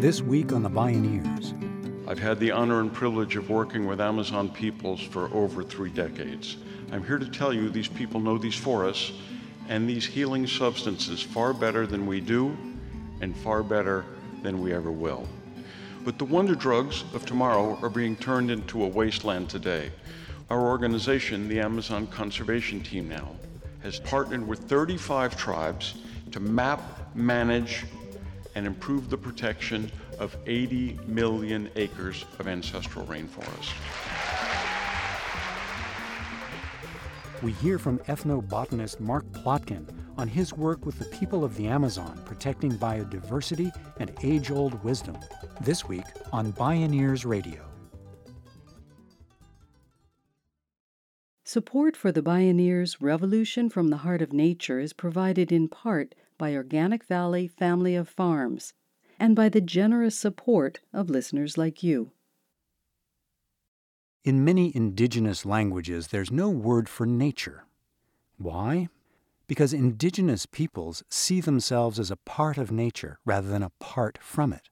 This week on the Bioneers. I've had the honor and privilege of working with Amazon peoples for over three decades. I'm here to tell you these people know these forests and these healing substances far better than we do and far better than we ever will. But the wonder drugs of tomorrow are being turned into a wasteland today. Our organization, the Amazon Conservation Team now, has partnered with 35 tribes to map, manage, and improve the protection of 80 million acres of ancestral rainforest. We hear from ethnobotanist Mark Plotkin on his work with the people of the Amazon protecting biodiversity and age old wisdom. This week on Bioneers Radio. Support for the Bioneers Revolution from the Heart of Nature is provided in part by Organic Valley Family of Farms and by the generous support of listeners like you. In many indigenous languages, there's no word for nature. Why? Because indigenous peoples see themselves as a part of nature rather than apart from it.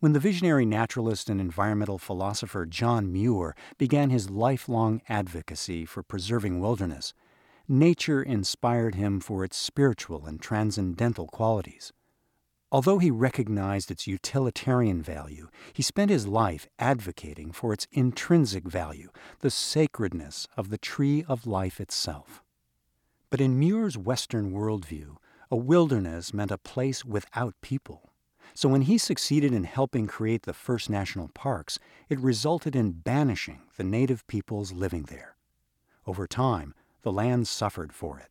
When the visionary naturalist and environmental philosopher John Muir began his lifelong advocacy for preserving wilderness, nature inspired him for its spiritual and transcendental qualities. Although he recognized its utilitarian value, he spent his life advocating for its intrinsic value, the sacredness of the tree of life itself. But in Muir's Western worldview, a wilderness meant a place without people. So when he succeeded in helping create the first national parks, it resulted in banishing the native peoples living there. Over time, the land suffered for it.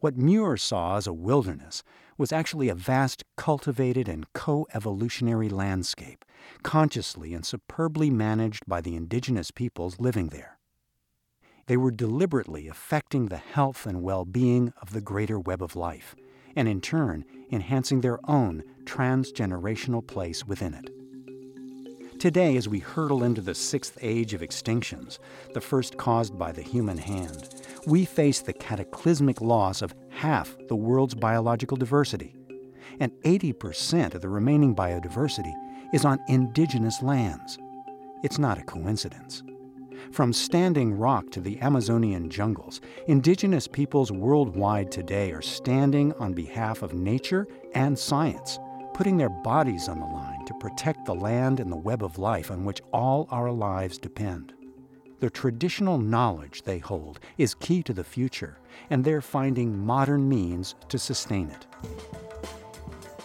What Muir saw as a wilderness was actually a vast cultivated and co-evolutionary landscape, consciously and superbly managed by the indigenous peoples living there. They were deliberately affecting the health and well-being of the greater web of life, and in turn enhancing their own transgenerational place within it. Today, as we hurtle into the sixth age of extinctions, the first caused by the human hand, we face the cataclysmic loss of half the world's biological diversity. And 80% of the remaining biodiversity is on indigenous lands. It's not a coincidence. From Standing Rock to the Amazonian jungles, indigenous peoples worldwide today are standing on behalf of nature and science, putting their bodies on the line to protect the land and the web of life on which all our lives depend. The traditional knowledge they hold is key to the future, and they're finding modern means to sustain it.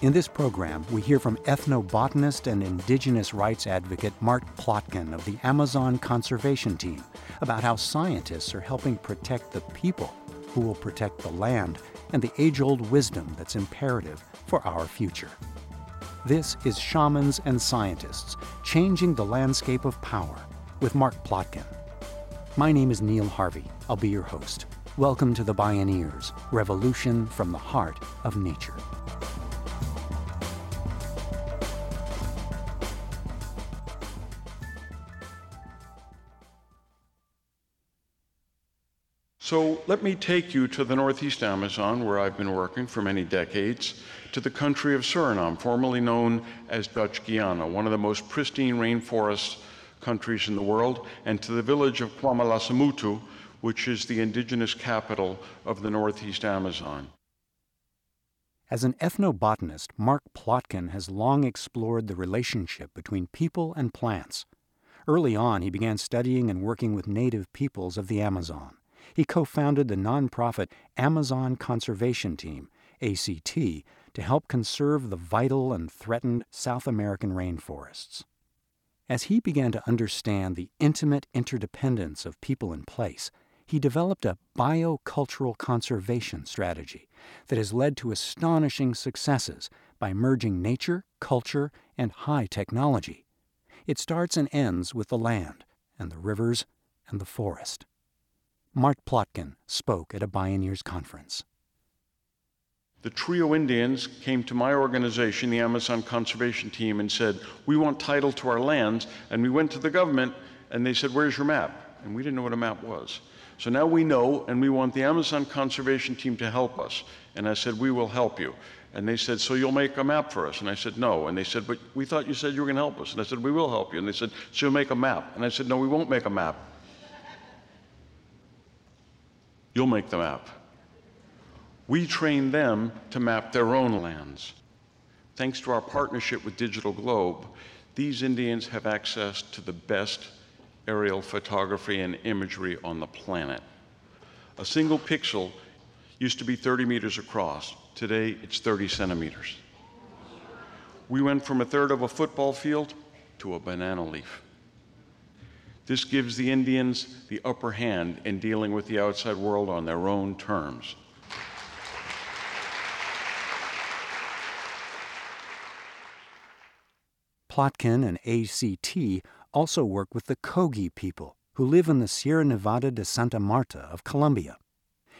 In this program, we hear from ethnobotanist and indigenous rights advocate Mark Plotkin of the Amazon Conservation Team about how scientists are helping protect the people who will protect the land and the age old wisdom that's imperative for our future. This is Shamans and Scientists Changing the Landscape of Power with Mark Plotkin. My name is Neil Harvey. I'll be your host. Welcome to the Bioneers Revolution from the Heart of Nature. So let me take you to the Northeast Amazon, where I've been working for many decades, to the country of Suriname, formerly known as Dutch Guiana, one of the most pristine rainforest countries in the world, and to the village of Kwamalasemutu, which is the indigenous capital of the Northeast Amazon. As an ethnobotanist, Mark Plotkin has long explored the relationship between people and plants. Early on, he began studying and working with native peoples of the Amazon. He co founded the nonprofit Amazon Conservation Team, ACT, to help conserve the vital and threatened South American rainforests. As he began to understand the intimate interdependence of people and place, he developed a biocultural conservation strategy that has led to astonishing successes by merging nature, culture, and high technology. It starts and ends with the land and the rivers and the forest. Mark Plotkin spoke at a Bioneers conference. The Trio Indians came to my organization, the Amazon Conservation Team, and said, We want title to our lands. And we went to the government and they said, Where's your map? And we didn't know what a map was. So now we know, and we want the Amazon Conservation Team to help us. And I said, We will help you. And they said, So you'll make a map for us? And I said, No. And they said, But we thought you said you were going to help us. And I said, We will help you. And they said, So you'll make a map? And I said, No, we won't make a map. You'll make the map. We train them to map their own lands. Thanks to our partnership with Digital Globe, these Indians have access to the best aerial photography and imagery on the planet. A single pixel used to be 30 meters across. Today, it's 30 centimeters. We went from a third of a football field to a banana leaf. This gives the Indians the upper hand in dealing with the outside world on their own terms. Plotkin and ACT also work with the Kogi people, who live in the Sierra Nevada de Santa Marta of Colombia.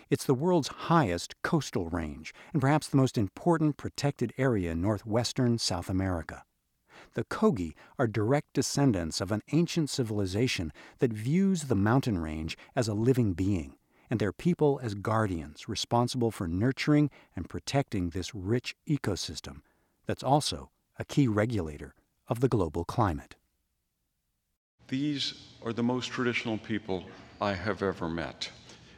It's the world's highest coastal range and perhaps the most important protected area in northwestern South America. The Kogi are direct descendants of an ancient civilization that views the mountain range as a living being and their people as guardians responsible for nurturing and protecting this rich ecosystem that's also a key regulator of the global climate. These are the most traditional people I have ever met.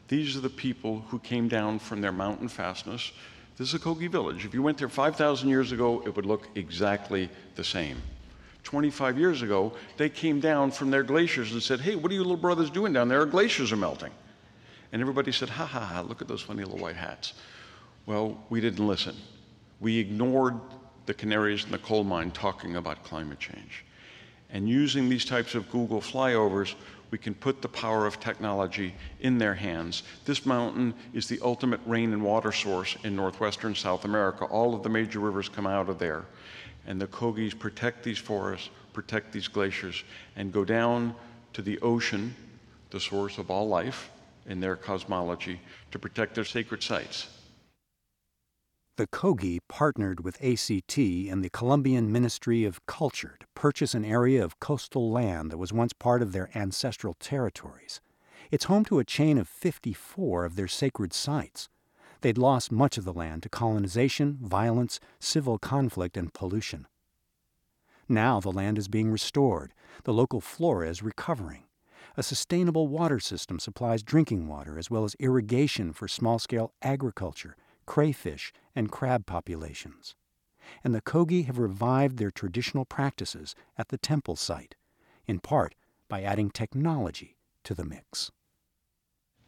These are the people who came down from their mountain fastness. This is a Kogi village. If you went there 5,000 years ago, it would look exactly the same. 25 years ago, they came down from their glaciers and said, Hey, what are you little brothers doing down there? Our glaciers are melting. And everybody said, Ha ha ha, look at those funny little white hats. Well, we didn't listen. We ignored the canaries in the coal mine talking about climate change. And using these types of Google flyovers, we can put the power of technology in their hands. This mountain is the ultimate rain and water source in northwestern South America. All of the major rivers come out of there. And the Kogis protect these forests, protect these glaciers, and go down to the ocean, the source of all life in their cosmology, to protect their sacred sites. The Kogi partnered with ACT and the Colombian Ministry of Culture to purchase an area of coastal land that was once part of their ancestral territories. It's home to a chain of 54 of their sacred sites. They'd lost much of the land to colonization, violence, civil conflict, and pollution. Now the land is being restored. The local flora is recovering. A sustainable water system supplies drinking water as well as irrigation for small scale agriculture crayfish, and crab populations. And the Kogi have revived their traditional practices at the temple site, in part by adding technology to the mix.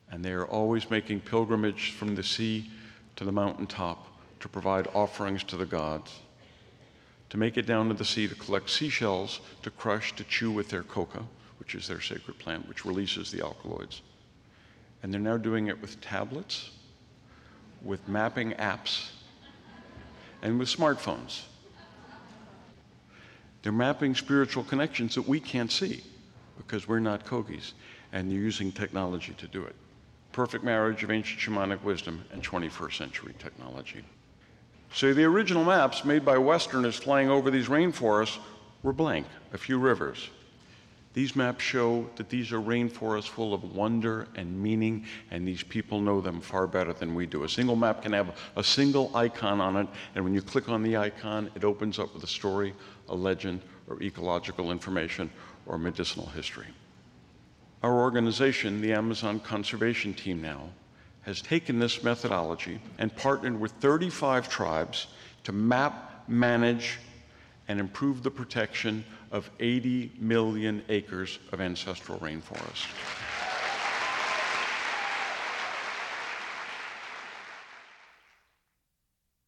And they are always making pilgrimage from the sea to the mountaintop to provide offerings to the gods, to make it down to the sea to collect seashells to crush to chew with their coca, which is their sacred plant, which releases the alkaloids. And they're now doing it with tablets with mapping apps and with smartphones. They're mapping spiritual connections that we can't see because we're not Kogis, and they're using technology to do it. Perfect marriage of ancient shamanic wisdom and 21st century technology. So the original maps made by Westerners flying over these rainforests were blank, a few rivers. These maps show that these are rainforests full of wonder and meaning, and these people know them far better than we do. A single map can have a single icon on it, and when you click on the icon, it opens up with a story, a legend, or ecological information, or medicinal history. Our organization, the Amazon Conservation Team now, has taken this methodology and partnered with 35 tribes to map, manage, and improve the protection of 80 million acres of ancestral rainforest.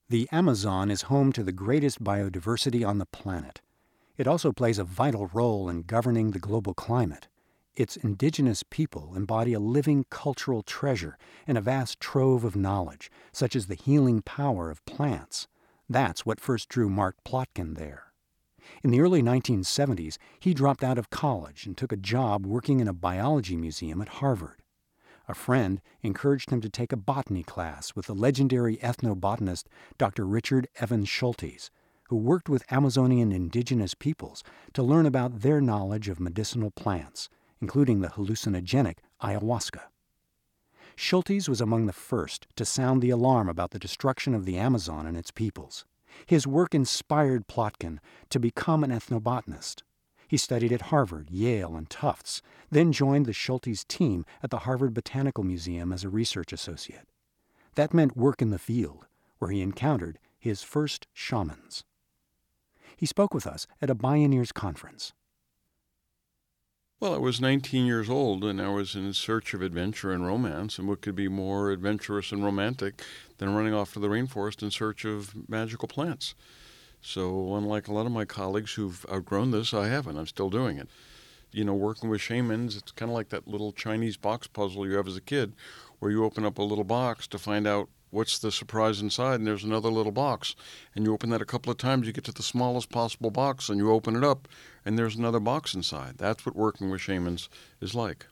The Amazon is home to the greatest biodiversity on the planet. It also plays a vital role in governing the global climate. Its indigenous people embody a living cultural treasure and a vast trove of knowledge, such as the healing power of plants. That's what first drew Mark Plotkin there. In the early 1970s, he dropped out of college and took a job working in a biology museum at Harvard. A friend encouraged him to take a botany class with the legendary ethnobotanist Dr. Richard Evans Schultes, who worked with Amazonian indigenous peoples to learn about their knowledge of medicinal plants, including the hallucinogenic ayahuasca. Schultes was among the first to sound the alarm about the destruction of the Amazon and its peoples. His work inspired Plotkin to become an ethnobotanist. He studied at Harvard, Yale, and Tufts, then joined the Schultes team at the Harvard Botanical Museum as a research associate. That meant work in the field, where he encountered his first shamans. He spoke with us at a Bioneers conference. Well, I was 19 years old and I was in search of adventure and romance, and what could be more adventurous and romantic than running off to the rainforest in search of magical plants? So, unlike a lot of my colleagues who've outgrown this, I haven't. I'm still doing it. You know, working with shamans, it's kind of like that little Chinese box puzzle you have as a kid, where you open up a little box to find out what's the surprise inside, and there's another little box. And you open that a couple of times, you get to the smallest possible box, and you open it up, and there's another box inside. That's what working with shamans is like.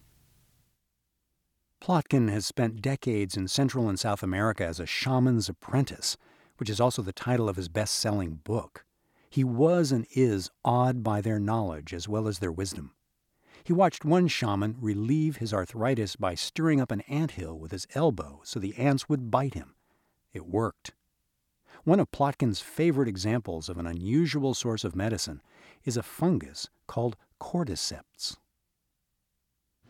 Plotkin has spent decades in Central and South America as a shaman's apprentice which is also the title of his best selling book. He was and is awed by their knowledge as well as their wisdom. He watched one shaman relieve his arthritis by stirring up an ant hill with his elbow so the ants would bite him. It worked. One of Plotkin's favorite examples of an unusual source of medicine is a fungus called cordyceps.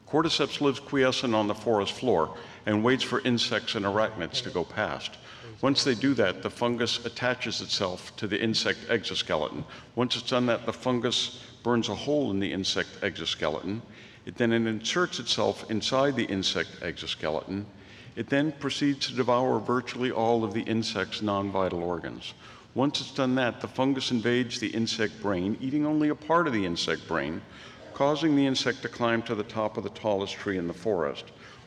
Cordyceps lives quiescent on the forest floor and waits for insects and arachnids to go past. Once they do that, the fungus attaches itself to the insect exoskeleton. Once it's done that, the fungus burns a hole in the insect exoskeleton. It then inserts itself inside the insect exoskeleton. It then proceeds to devour virtually all of the insect's non vital organs. Once it's done that, the fungus invades the insect brain, eating only a part of the insect brain, causing the insect to climb to the top of the tallest tree in the forest.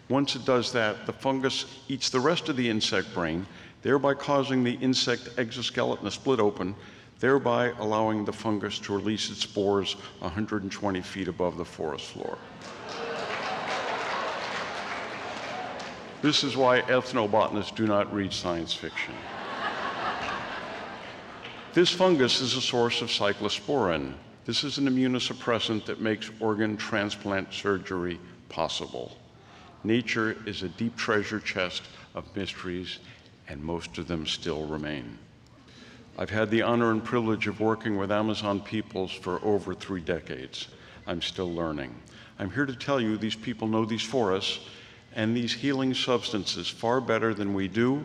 Once it does that, the fungus eats the rest of the insect brain thereby causing the insect exoskeleton to split open, thereby allowing the fungus to release its spores 120 feet above the forest floor. This is why ethnobotanists do not read science fiction. This fungus is a source of cyclosporin. This is an immunosuppressant that makes organ transplant surgery possible. Nature is a deep treasure chest of mysteries and most of them still remain. I've had the honor and privilege of working with Amazon peoples for over three decades. I'm still learning. I'm here to tell you these people know these forests and these healing substances far better than we do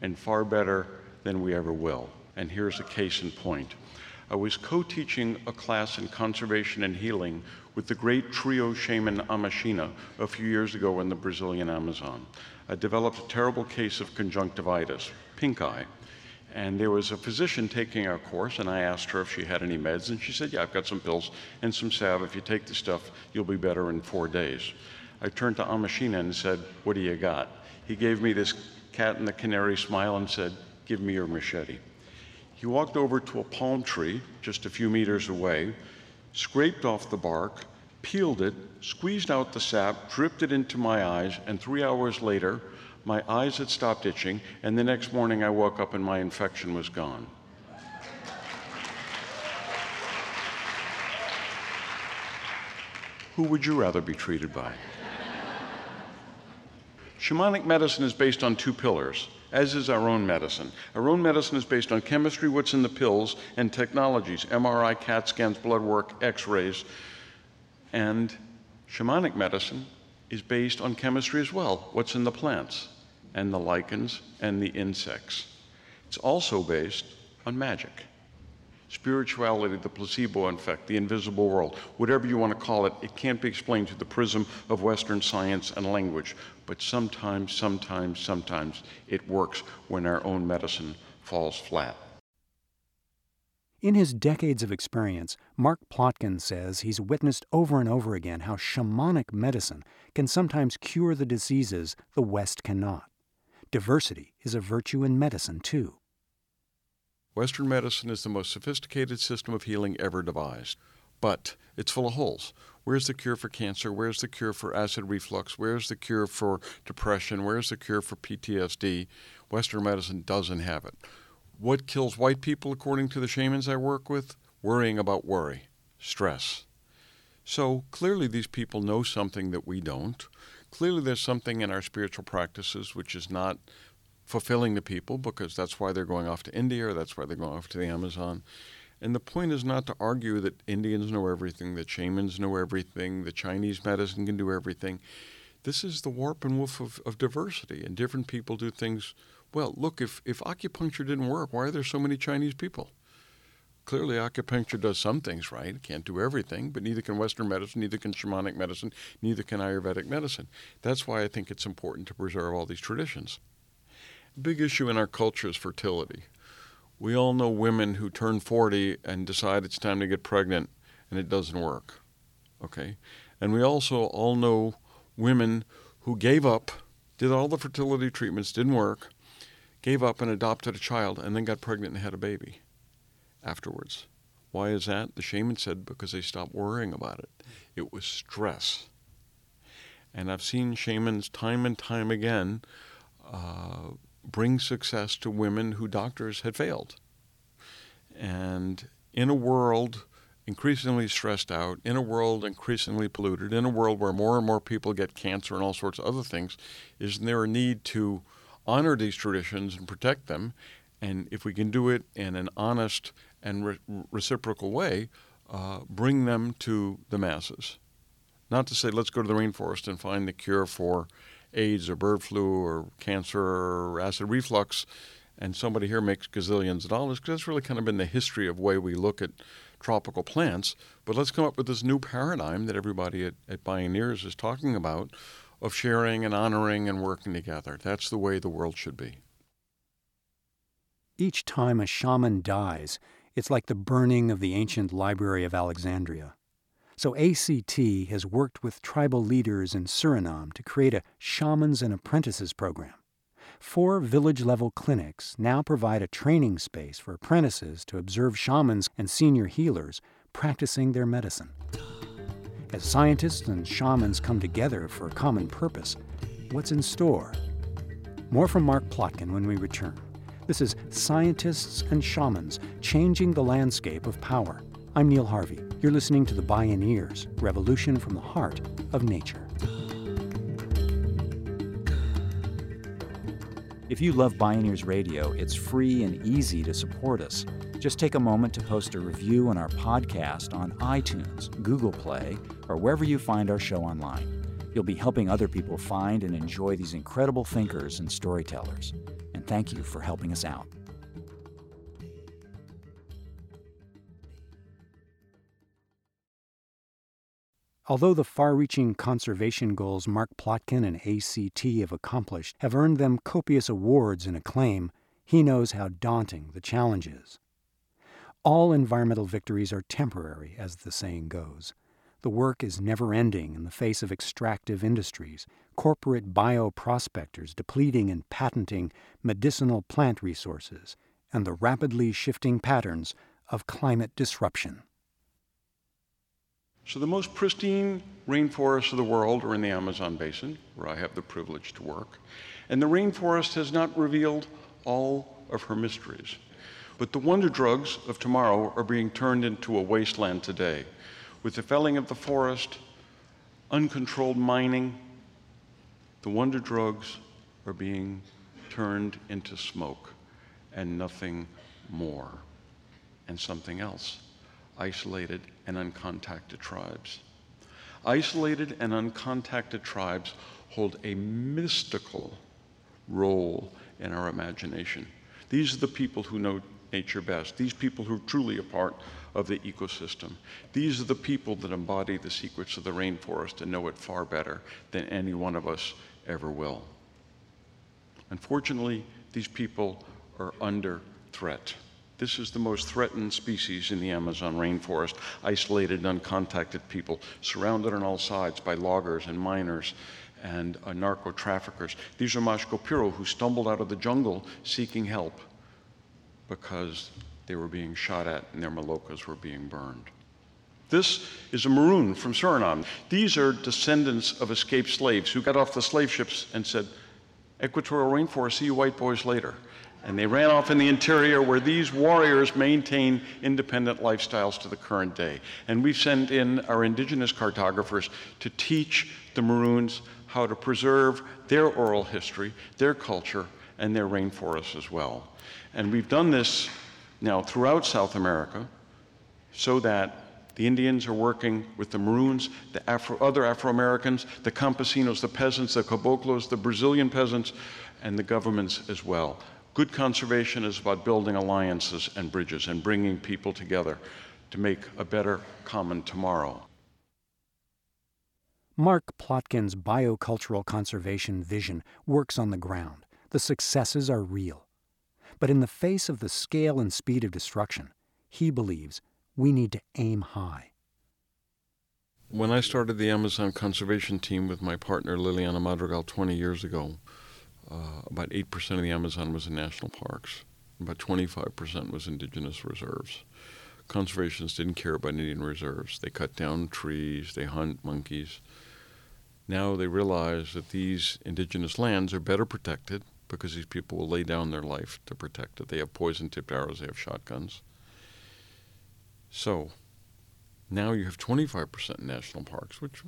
and far better than we ever will. And here's a case in point. I was co teaching a class in conservation and healing with the great trio shaman Amashina a few years ago in the Brazilian Amazon. I developed a terrible case of conjunctivitis, pink eye. And there was a physician taking our course, and I asked her if she had any meds, and she said, Yeah, I've got some pills and some salve. If you take the stuff, you'll be better in four days. I turned to Amashina and said, What do you got? He gave me this cat and the canary smile and said, Give me your machete. He walked over to a palm tree just a few meters away, scraped off the bark, peeled it, squeezed out the sap, dripped it into my eyes, and three hours later, my eyes had stopped itching, and the next morning I woke up and my infection was gone. Who would you rather be treated by? Shamanic medicine is based on two pillars, as is our own medicine. Our own medicine is based on chemistry, what's in the pills, and technologies MRI, CAT scans, blood work, x rays, and shamanic medicine is based on chemistry as well what's in the plants, and the lichens, and the insects. It's also based on magic. Spirituality, the placebo effect, the invisible world, whatever you want to call it, it can't be explained through the prism of Western science and language. But sometimes, sometimes, sometimes it works when our own medicine falls flat. In his decades of experience, Mark Plotkin says he's witnessed over and over again how shamanic medicine can sometimes cure the diseases the West cannot. Diversity is a virtue in medicine, too. Western medicine is the most sophisticated system of healing ever devised, but it's full of holes. Where's the cure for cancer? Where's the cure for acid reflux? Where's the cure for depression? Where's the cure for PTSD? Western medicine doesn't have it. What kills white people, according to the shamans I work with? Worrying about worry, stress. So clearly, these people know something that we don't. Clearly, there's something in our spiritual practices which is not fulfilling the people because that's why they're going off to India or that's why they're going off to the Amazon. And the point is not to argue that Indians know everything, that shamans know everything, the Chinese medicine can do everything. This is the warp and woof of, of diversity, and different people do things. Well, look, if, if acupuncture didn't work, why are there so many Chinese people? Clearly, acupuncture does some things right. It can't do everything, but neither can Western medicine, neither can shamanic medicine, neither can Ayurvedic medicine. That's why I think it's important to preserve all these traditions. Big issue in our culture is fertility. We all know women who turn 40 and decide it's time to get pregnant and it doesn't work. Okay? And we also all know women who gave up, did all the fertility treatments, didn't work, gave up and adopted a child, and then got pregnant and had a baby afterwards. Why is that? The shaman said because they stopped worrying about it. It was stress. And I've seen shamans time and time again uh, bring success to women who doctors had failed. And in a world increasingly stressed out, in a world increasingly polluted, in a world where more and more people get cancer and all sorts of other things, isn't there a need to honor these traditions and protect them? And if we can do it in an honest and re- reciprocal way, uh, bring them to the masses. Not to say let's go to the rainforest and find the cure for AIDS or bird flu or cancer or acid reflux, and somebody here makes gazillions of dollars, because that's really kind of been the history of way we look at tropical plants. But let's come up with this new paradigm that everybody at, at Bioneers is talking about of sharing and honoring and working together. That's the way the world should be. Each time a shaman dies, it's like the burning of the ancient Library of Alexandria. So ACT has worked with tribal leaders in Suriname to create a Shamans and Apprentices program. Four village level clinics now provide a training space for apprentices to observe shamans and senior healers practicing their medicine. As scientists and shamans come together for a common purpose, what's in store? More from Mark Plotkin when we return. This is Scientists and Shamans Changing the Landscape of Power. I'm Neil Harvey. You're listening to The Bioneers Revolution from the Heart of Nature. If you love Bioneers Radio, it's free and easy to support us. Just take a moment to post a review on our podcast on iTunes, Google Play, or wherever you find our show online. You'll be helping other people find and enjoy these incredible thinkers and storytellers. And thank you for helping us out. Although the far reaching conservation goals Mark Plotkin and ACT have accomplished have earned them copious awards and acclaim, he knows how daunting the challenge is. All environmental victories are temporary, as the saying goes. The work is never ending in the face of extractive industries, corporate bioprospectors depleting and patenting medicinal plant resources, and the rapidly shifting patterns of climate disruption. So, the most pristine rainforests of the world are in the Amazon basin, where I have the privilege to work. And the rainforest has not revealed all of her mysteries. But the wonder drugs of tomorrow are being turned into a wasteland today. With the felling of the forest, uncontrolled mining, the wonder drugs are being turned into smoke and nothing more, and something else isolated and uncontacted tribes. Isolated and uncontacted tribes hold a mystical role in our imagination. These are the people who know nature best, these people who are truly a part of the ecosystem. These are the people that embody the secrets of the rainforest and know it far better than any one of us ever will. Unfortunately, these people are under threat. This is the most threatened species in the Amazon rainforest, isolated, uncontacted people, surrounded on all sides by loggers and miners and uh, narco traffickers. These are Mashco-Piro who stumbled out of the jungle seeking help because they were being shot at and their malokas were being burned. This is a maroon from Suriname. These are descendants of escaped slaves who got off the slave ships and said, Equatorial rainforest, see you white boys later And they ran off in the interior where these warriors maintain independent lifestyles to the current day. And we've sent in our indigenous cartographers to teach the Maroons how to preserve their oral history, their culture, and their rainforests as well. And we've done this now throughout South America so that the Indians are working with the Maroons, the Afro, other Afro Americans, the campesinos, the peasants, the caboclos, the Brazilian peasants, and the governments as well. Good conservation is about building alliances and bridges and bringing people together to make a better common tomorrow. Mark Plotkin's biocultural conservation vision works on the ground. The successes are real. But in the face of the scale and speed of destruction, he believes we need to aim high. When I started the Amazon conservation team with my partner Liliana Madrigal 20 years ago, uh, about 8% of the Amazon was in national parks. About 25% was indigenous reserves. Conservationists didn't care about Indian reserves. They cut down trees, they hunt monkeys. Now they realize that these indigenous lands are better protected because these people will lay down their life to protect it. They have poison tipped arrows, they have shotguns. So now you have 25% national parks, which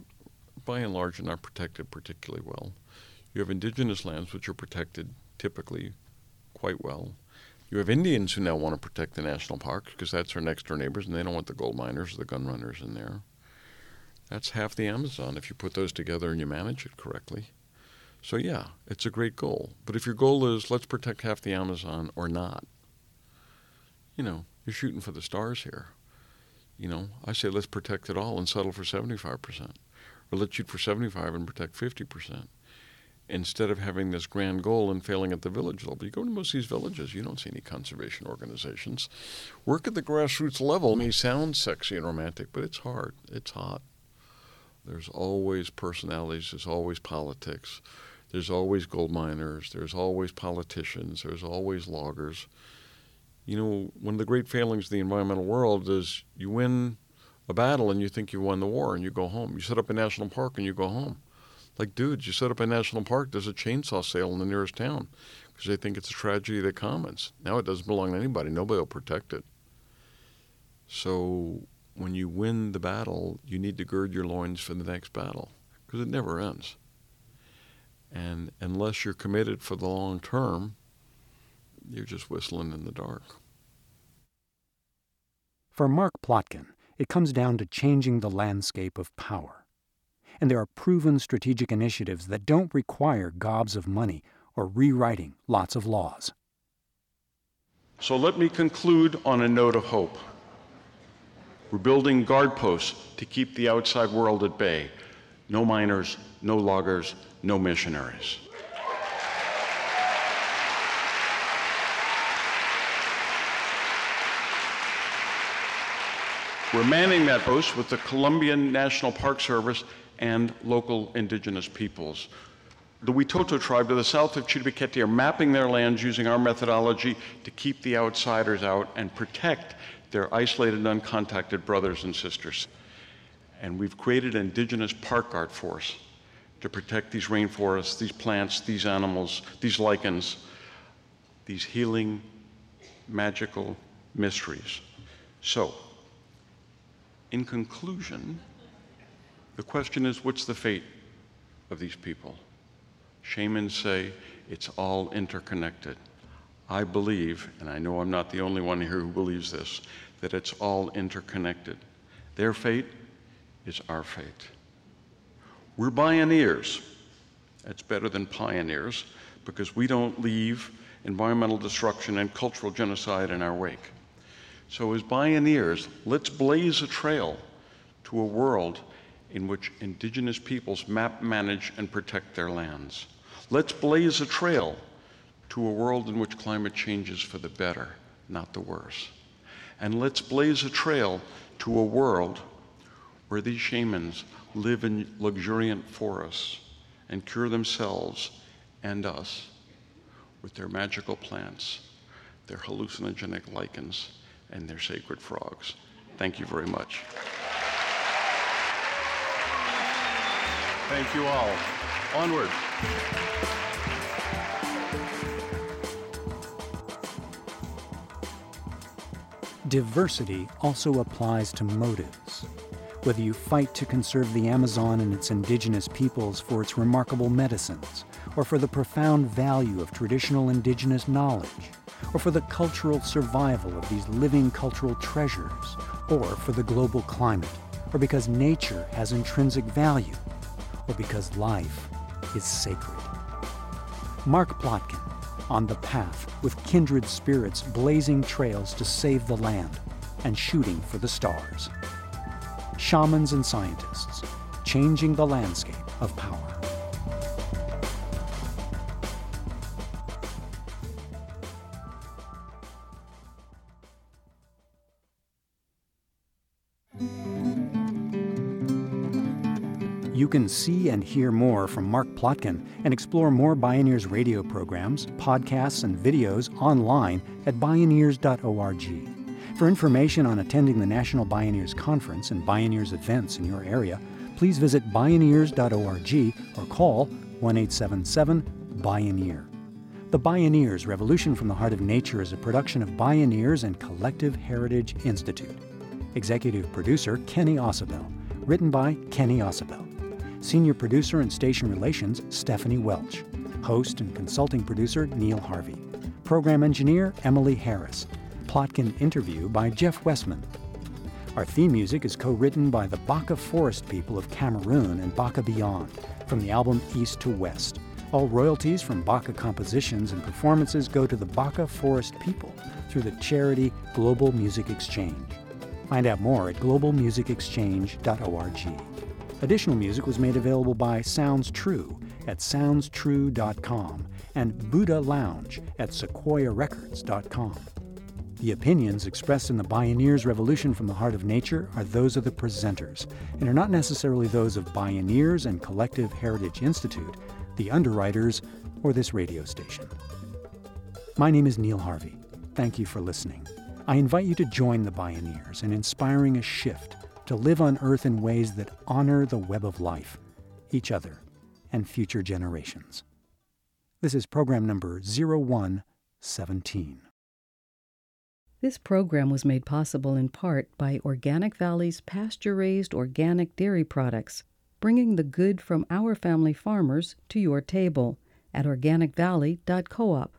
by and large are not protected particularly well. You have indigenous lands, which are protected typically quite well. You have Indians who now want to protect the national parks because that's our next door neighbors, and they don't want the gold miners or the gun runners in there. That's half the Amazon if you put those together and you manage it correctly. So, yeah, it's a great goal. But if your goal is let's protect half the Amazon or not, you know, you're shooting for the stars here. You know, I say let's protect it all and settle for 75%. Or let's shoot for 75 and protect 50% instead of having this grand goal and failing at the village level. You go to most of these villages, you don't see any conservation organizations. Work at the grassroots level may sound sexy and romantic, but it's hard. It's hot. There's always personalities, there's always politics, there's always gold miners, there's always politicians, there's always loggers. You know, one of the great failings of the environmental world is you win a battle and you think you won the war and you go home. You set up a national park and you go home like, dudes, you set up a national park, there's a chainsaw sale in the nearest town because they think it's a tragedy of the commons. Now it doesn't belong to anybody, nobody will protect it. So when you win the battle, you need to gird your loins for the next battle because it never ends. And unless you're committed for the long term, you're just whistling in the dark. For Mark Plotkin, it comes down to changing the landscape of power and there are proven strategic initiatives that don't require gobs of money or rewriting lots of laws. So let me conclude on a note of hope. We're building guard posts to keep the outside world at bay. No miners, no loggers, no missionaries. We're manning that post with the Colombian National Park Service and local indigenous peoples. The Witoto tribe to the south of Chiribiquete are mapping their lands using our methodology to keep the outsiders out and protect their isolated, uncontacted brothers and sisters. And we've created an indigenous park guard force to protect these rainforests, these plants, these animals, these lichens, these healing, magical mysteries. So, in conclusion, the question is what's the fate of these people? Shamans say it's all interconnected. I believe, and I know I'm not the only one here who believes this, that it's all interconnected. Their fate is our fate. We're Bioneers. That's better than pioneers because we don't leave environmental destruction and cultural genocide in our wake. So, as pioneers, let's blaze a trail to a world in which indigenous peoples map, manage, and protect their lands. Let's blaze a trail to a world in which climate changes for the better, not the worse. And let's blaze a trail to a world where these shamans live in luxuriant forests and cure themselves and us with their magical plants, their hallucinogenic lichens, and their sacred frogs. Thank you very much. Thank you all. Onward. Diversity also applies to motives. Whether you fight to conserve the Amazon and its indigenous peoples for its remarkable medicines, or for the profound value of traditional indigenous knowledge, or for the cultural survival of these living cultural treasures, or for the global climate, or because nature has intrinsic value, or because life is sacred. Mark Plotkin, on the path with kindred spirits blazing trails to save the land and shooting for the stars. Shamans and scientists changing the landscape of power. You can see and hear more from Mark Plotkin and explore more Bioneers radio programs, podcasts, and videos online at bioneers.org. For information on attending the National Bioneers Conference and Bioneers events in your area, please visit bioneers.org or call 1 877 Bioneer. The Bioneers Revolution from the Heart of Nature is a production of Bioneers and Collective Heritage Institute. Executive producer Kenny Ausubel. Written by Kenny Ausubel. Senior producer and station relations, Stephanie Welch. Host and consulting producer, Neil Harvey. Program engineer, Emily Harris. Plotkin interview by Jeff Westman. Our theme music is co written by the Baka Forest people of Cameroon and Baka Beyond from the album East to West. All royalties from Baka compositions and performances go to the Baka Forest people through the charity Global Music Exchange. Find out more at globalmusicexchange.org. Additional music was made available by Sounds True at soundstrue.com and Buddha Lounge at sequoiarecords.com. The opinions expressed in the Bioneers Revolution from the Heart of Nature are those of the presenters and are not necessarily those of Bioneers and Collective Heritage Institute, the underwriters, or this radio station. My name is Neil Harvey. Thank you for listening. I invite you to join the Bioneers in inspiring a shift to live on Earth in ways that honor the web of life, each other, and future generations. This is program number 0117. This program was made possible in part by Organic Valley's pasture raised organic dairy products, bringing the good from our family farmers to your table at organicvalley.coop,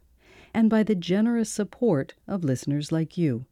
and by the generous support of listeners like you.